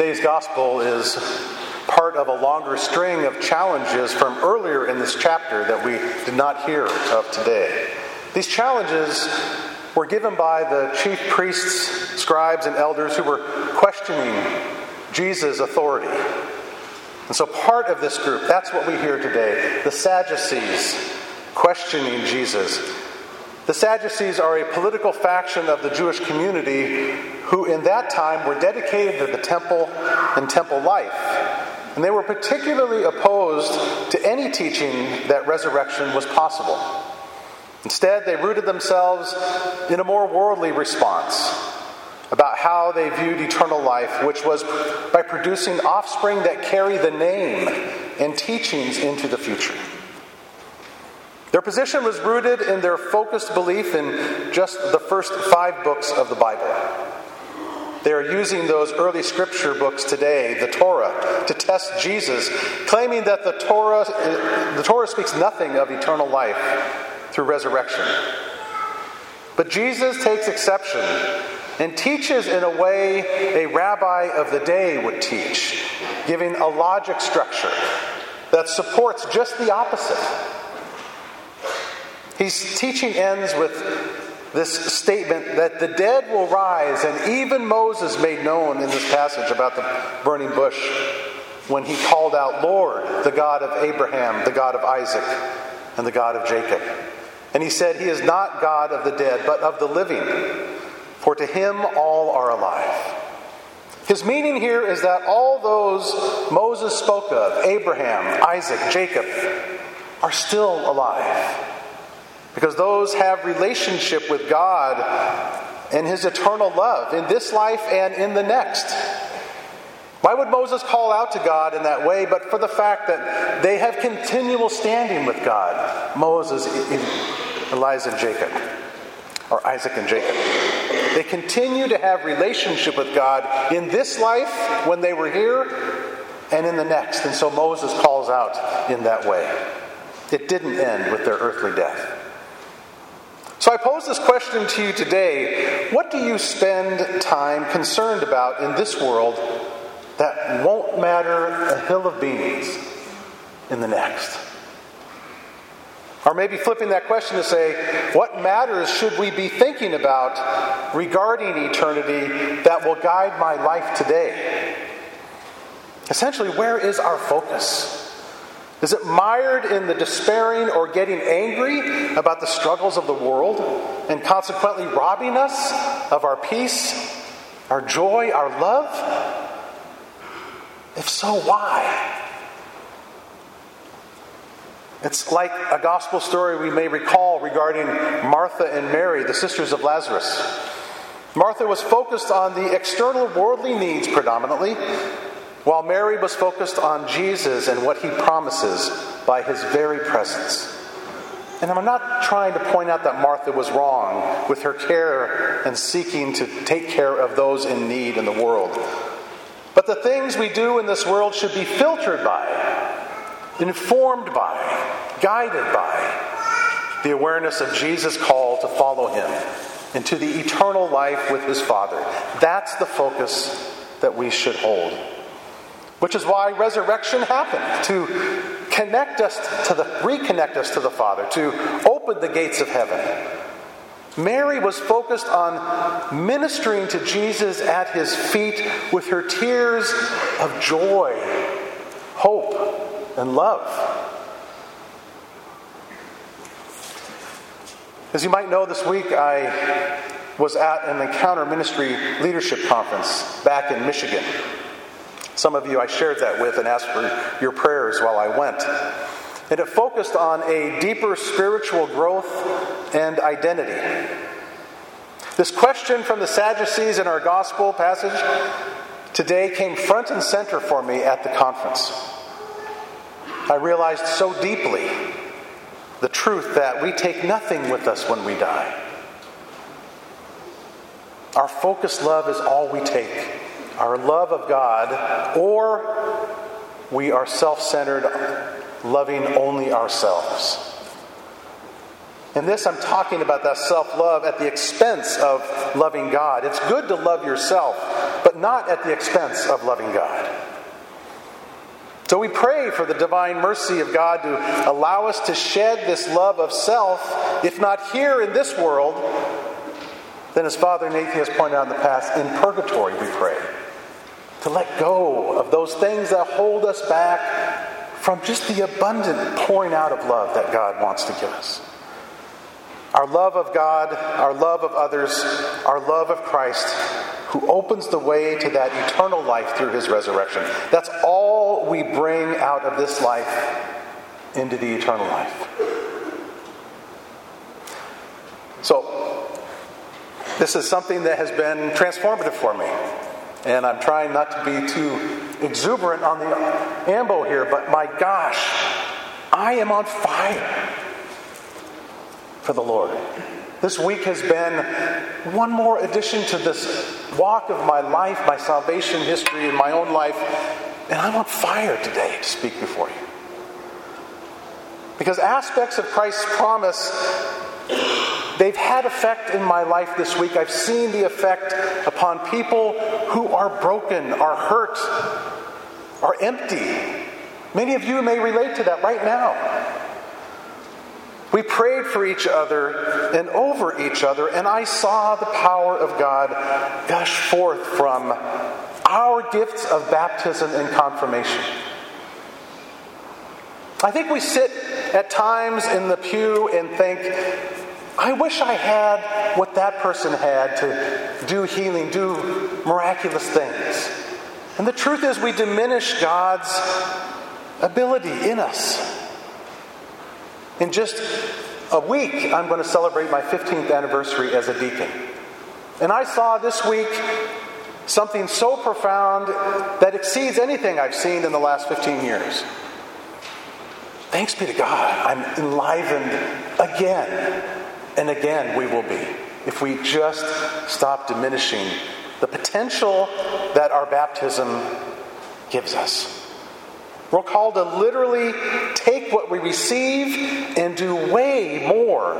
Today's gospel is part of a longer string of challenges from earlier in this chapter that we did not hear of today. These challenges were given by the chief priests, scribes, and elders who were questioning Jesus' authority. And so, part of this group, that's what we hear today the Sadducees questioning Jesus. The Sadducees are a political faction of the Jewish community who, in that time, were dedicated to the temple and temple life. And they were particularly opposed to any teaching that resurrection was possible. Instead, they rooted themselves in a more worldly response about how they viewed eternal life, which was by producing offspring that carry the name and teachings into the future. Their position was rooted in their focused belief in just the first five books of the Bible. They are using those early scripture books today, the Torah, to test Jesus, claiming that the Torah, the Torah speaks nothing of eternal life through resurrection. But Jesus takes exception and teaches in a way a rabbi of the day would teach, giving a logic structure that supports just the opposite. His teaching ends with this statement that the dead will rise, and even Moses made known in this passage about the burning bush when he called out, Lord, the God of Abraham, the God of Isaac, and the God of Jacob. And he said, He is not God of the dead, but of the living, for to him all are alive. His meaning here is that all those Moses spoke of, Abraham, Isaac, Jacob, are still alive. Because those have relationship with God and his eternal love in this life and in the next. Why would Moses call out to God in that way but for the fact that they have continual standing with God? Moses, Eliza, and Jacob, or Isaac and Jacob. They continue to have relationship with God in this life when they were here and in the next. And so Moses calls out in that way. It didn't end with their earthly death. So I pose this question to you today What do you spend time concerned about in this world that won't matter a hill of beans in the next? Or maybe flipping that question to say, what matters should we be thinking about regarding eternity that will guide my life today? Essentially, where is our focus? Is it mired in the despairing or getting angry about the struggles of the world and consequently robbing us of our peace, our joy, our love? If so, why? It's like a gospel story we may recall regarding Martha and Mary, the sisters of Lazarus. Martha was focused on the external worldly needs predominantly, while Mary was focused on Jesus and what he promises by his very presence. And I'm not trying to point out that Martha was wrong with her care and seeking to take care of those in need in the world. But the things we do in this world should be filtered by, informed by, guided by the awareness of Jesus' call to follow him into the eternal life with his Father. That's the focus that we should hold. Which is why resurrection happened to connect us to the reconnect us to the Father, to open the gates of heaven. Mary was focused on ministering to Jesus at his feet with her tears of joy, hope, and love. As you might know, this week I was at an Encounter Ministry Leadership Conference back in Michigan. Some of you I shared that with and asked for your prayers while I went. And it focused on a deeper spiritual growth and identity. This question from the Sadducees in our gospel passage today came front and center for me at the conference. I realized so deeply the truth that we take nothing with us when we die. Our focused love is all we take our love of God, or we are self centered, loving only ourselves. In this, I'm talking about that self love at the expense of loving God. It's good to love yourself, but not at the expense of loving God. So we pray for the divine mercy of God to allow us to shed this love of self, if not here in this world, then as Father Nathan has pointed out in the past, in purgatory we pray. To let go of those things that hold us back from just the abundant pouring out of love that God wants to give us. Our love of God, our love of others, our love of Christ, who opens the way to that eternal life through his resurrection. That's all we bring out of this life into the eternal life. So, this is something that has been transformative for me. And I'm trying not to be too exuberant on the ambo here, but my gosh, I am on fire for the Lord. This week has been one more addition to this walk of my life, my salvation history, in my own life. And I'm on fire today to speak before you. Because aspects of Christ's promise, they've had effect in my life this week. I've seen the effect upon people who are broken, are hurt, are empty. Many of you may relate to that right now. We prayed for each other and over each other, and I saw the power of God gush forth from our gifts of baptism and confirmation. I think we sit at times in the pew and think, I wish I had what that person had to do healing, do miraculous things. And the truth is, we diminish God's ability in us. In just a week, I'm going to celebrate my 15th anniversary as a deacon. And I saw this week something so profound that exceeds anything I've seen in the last 15 years. Thanks be to God, I'm enlivened again and again we will be if we just stop diminishing the potential that our baptism gives us. We're called to literally take what we receive and do way more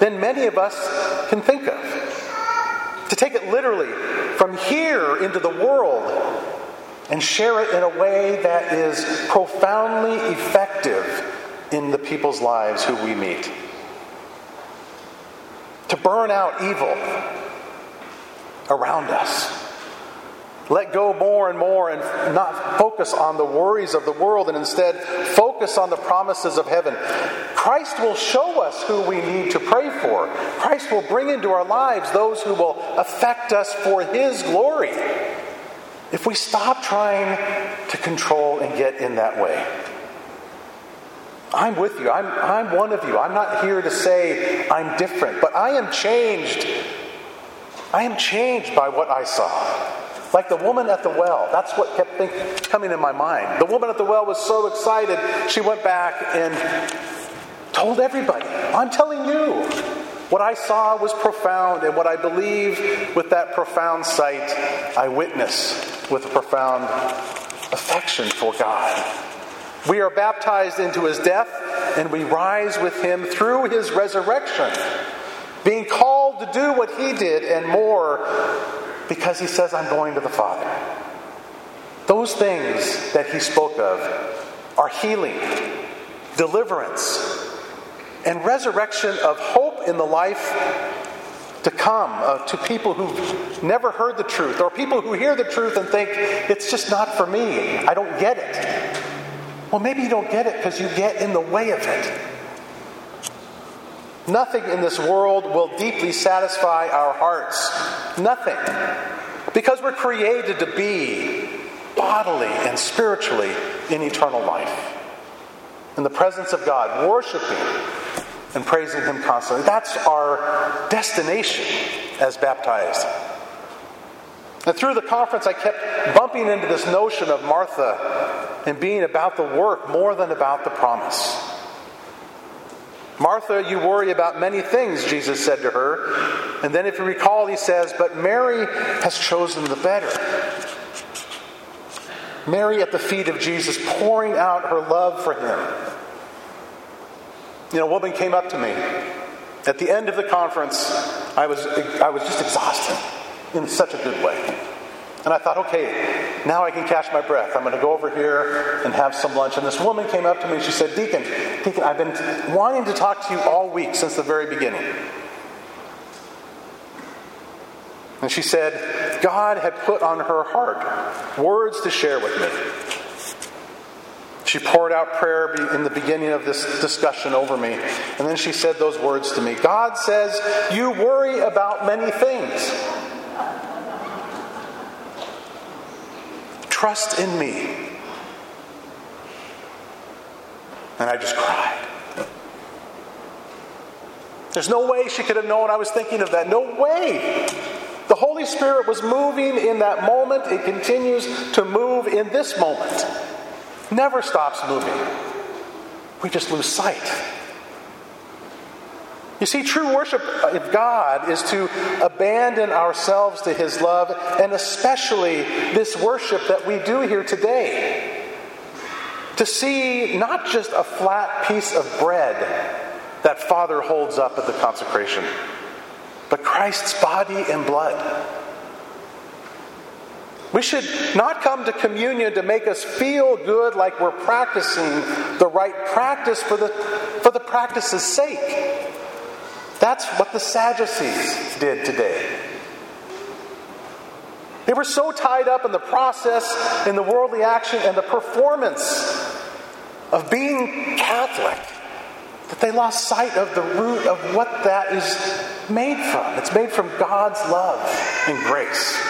than many of us can think of. To take it literally from here into the world and share it in a way that is profoundly effective in the people's lives who we meet. To burn out evil around us let go more and more and not focus on the worries of the world and instead focus on the promises of heaven. Christ will show us who we need to pray for. Christ will bring into our lives those who will affect us for His glory. If we stop trying to control and get in that way. I'm with you. I'm, I'm one of you. I'm not here to say I'm different, but I am changed. I am changed by what I saw. Like the woman at the well. That's what kept think, coming in my mind. The woman at the well was so excited, she went back and told everybody. I'm telling you. What I saw was profound, and what I believe with that profound sight, I witness with a profound affection for God. We are baptized into his death, and we rise with him through his resurrection, being called to do what he did and more because he says, I'm going to the Father. Those things that he spoke of are healing, deliverance, and resurrection of hope in the life to come uh, to people who've never heard the truth or people who hear the truth and think, it's just not for me. I don't get it. Well, maybe you don't get it because you get in the way of it. Nothing in this world will deeply satisfy our hearts. Nothing. Because we're created to be bodily and spiritually in eternal life. In the presence of God, worshiping and praising Him constantly. That's our destination as baptized. And through the conference, I kept bumping into this notion of Martha and being about the work more than about the promise. Martha, you worry about many things, Jesus said to her. And then, if you recall, he says, But Mary has chosen the better. Mary at the feet of Jesus, pouring out her love for him. You know, a woman came up to me. At the end of the conference, I was, I was just exhausted in such a good way. And I thought, okay, now I can catch my breath. I'm going to go over here and have some lunch. And this woman came up to me and she said, Deacon, Deacon, I've been wanting to talk to you all week since the very beginning. And she said, God had put on her heart words to share with me. She poured out prayer in the beginning of this discussion over me. And then she said those words to me God says, You worry about many things. Trust in me. And I just cried. There's no way she could have known I was thinking of that. No way. The Holy Spirit was moving in that moment. It continues to move in this moment never stops moving. We just lose sight. You see, true worship of God is to abandon ourselves to His love, and especially this worship that we do here today. To see not just a flat piece of bread that Father holds up at the consecration, but Christ's body and blood we should not come to communion to make us feel good like we're practicing the right practice for the, for the practice's sake. That's what the Sadducees did today. They were so tied up in the process, in the worldly action, and the performance of being Catholic that they lost sight of the root of what that is made from. It's made from God's love and grace.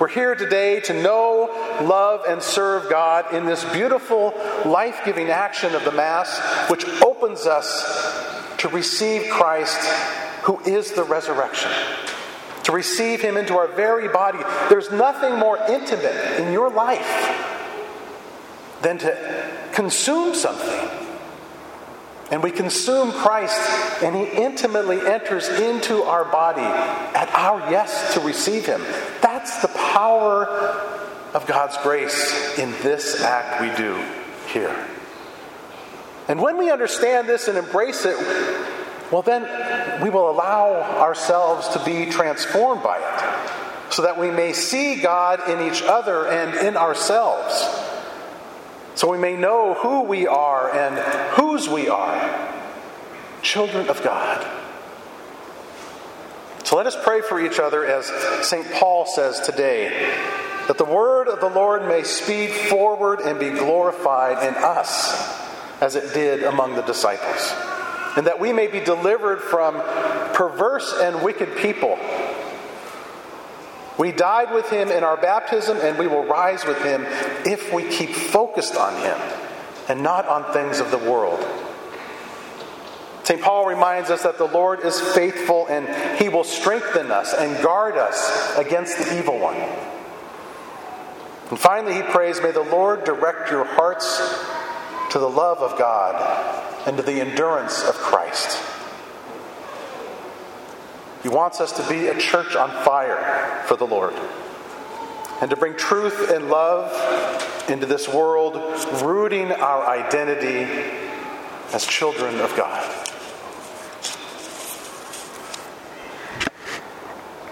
We're here today to know, love, and serve God in this beautiful, life giving action of the Mass, which opens us to receive Christ, who is the resurrection. To receive Him into our very body. There's nothing more intimate in your life than to consume something and we consume Christ, and He intimately enters into our body at our yes to receive Him. That's the power of God's grace in this act we do here. And when we understand this and embrace it, well, then we will allow ourselves to be transformed by it so that we may see God in each other and in ourselves so we may know who we are and whose we are children of God. So let us pray for each other as St. Paul says today that the word of the Lord may speed forward and be glorified in us as it did among the disciples, and that we may be delivered from perverse and wicked people we died with him in our baptism, and we will rise with him if we keep focused on him and not on things of the world. St. Paul reminds us that the Lord is faithful and he will strengthen us and guard us against the evil one. And finally, he prays, May the Lord direct your hearts to the love of God and to the endurance of Christ. He wants us to be a church on fire for the Lord and to bring truth and love into this world, rooting our identity as children of God.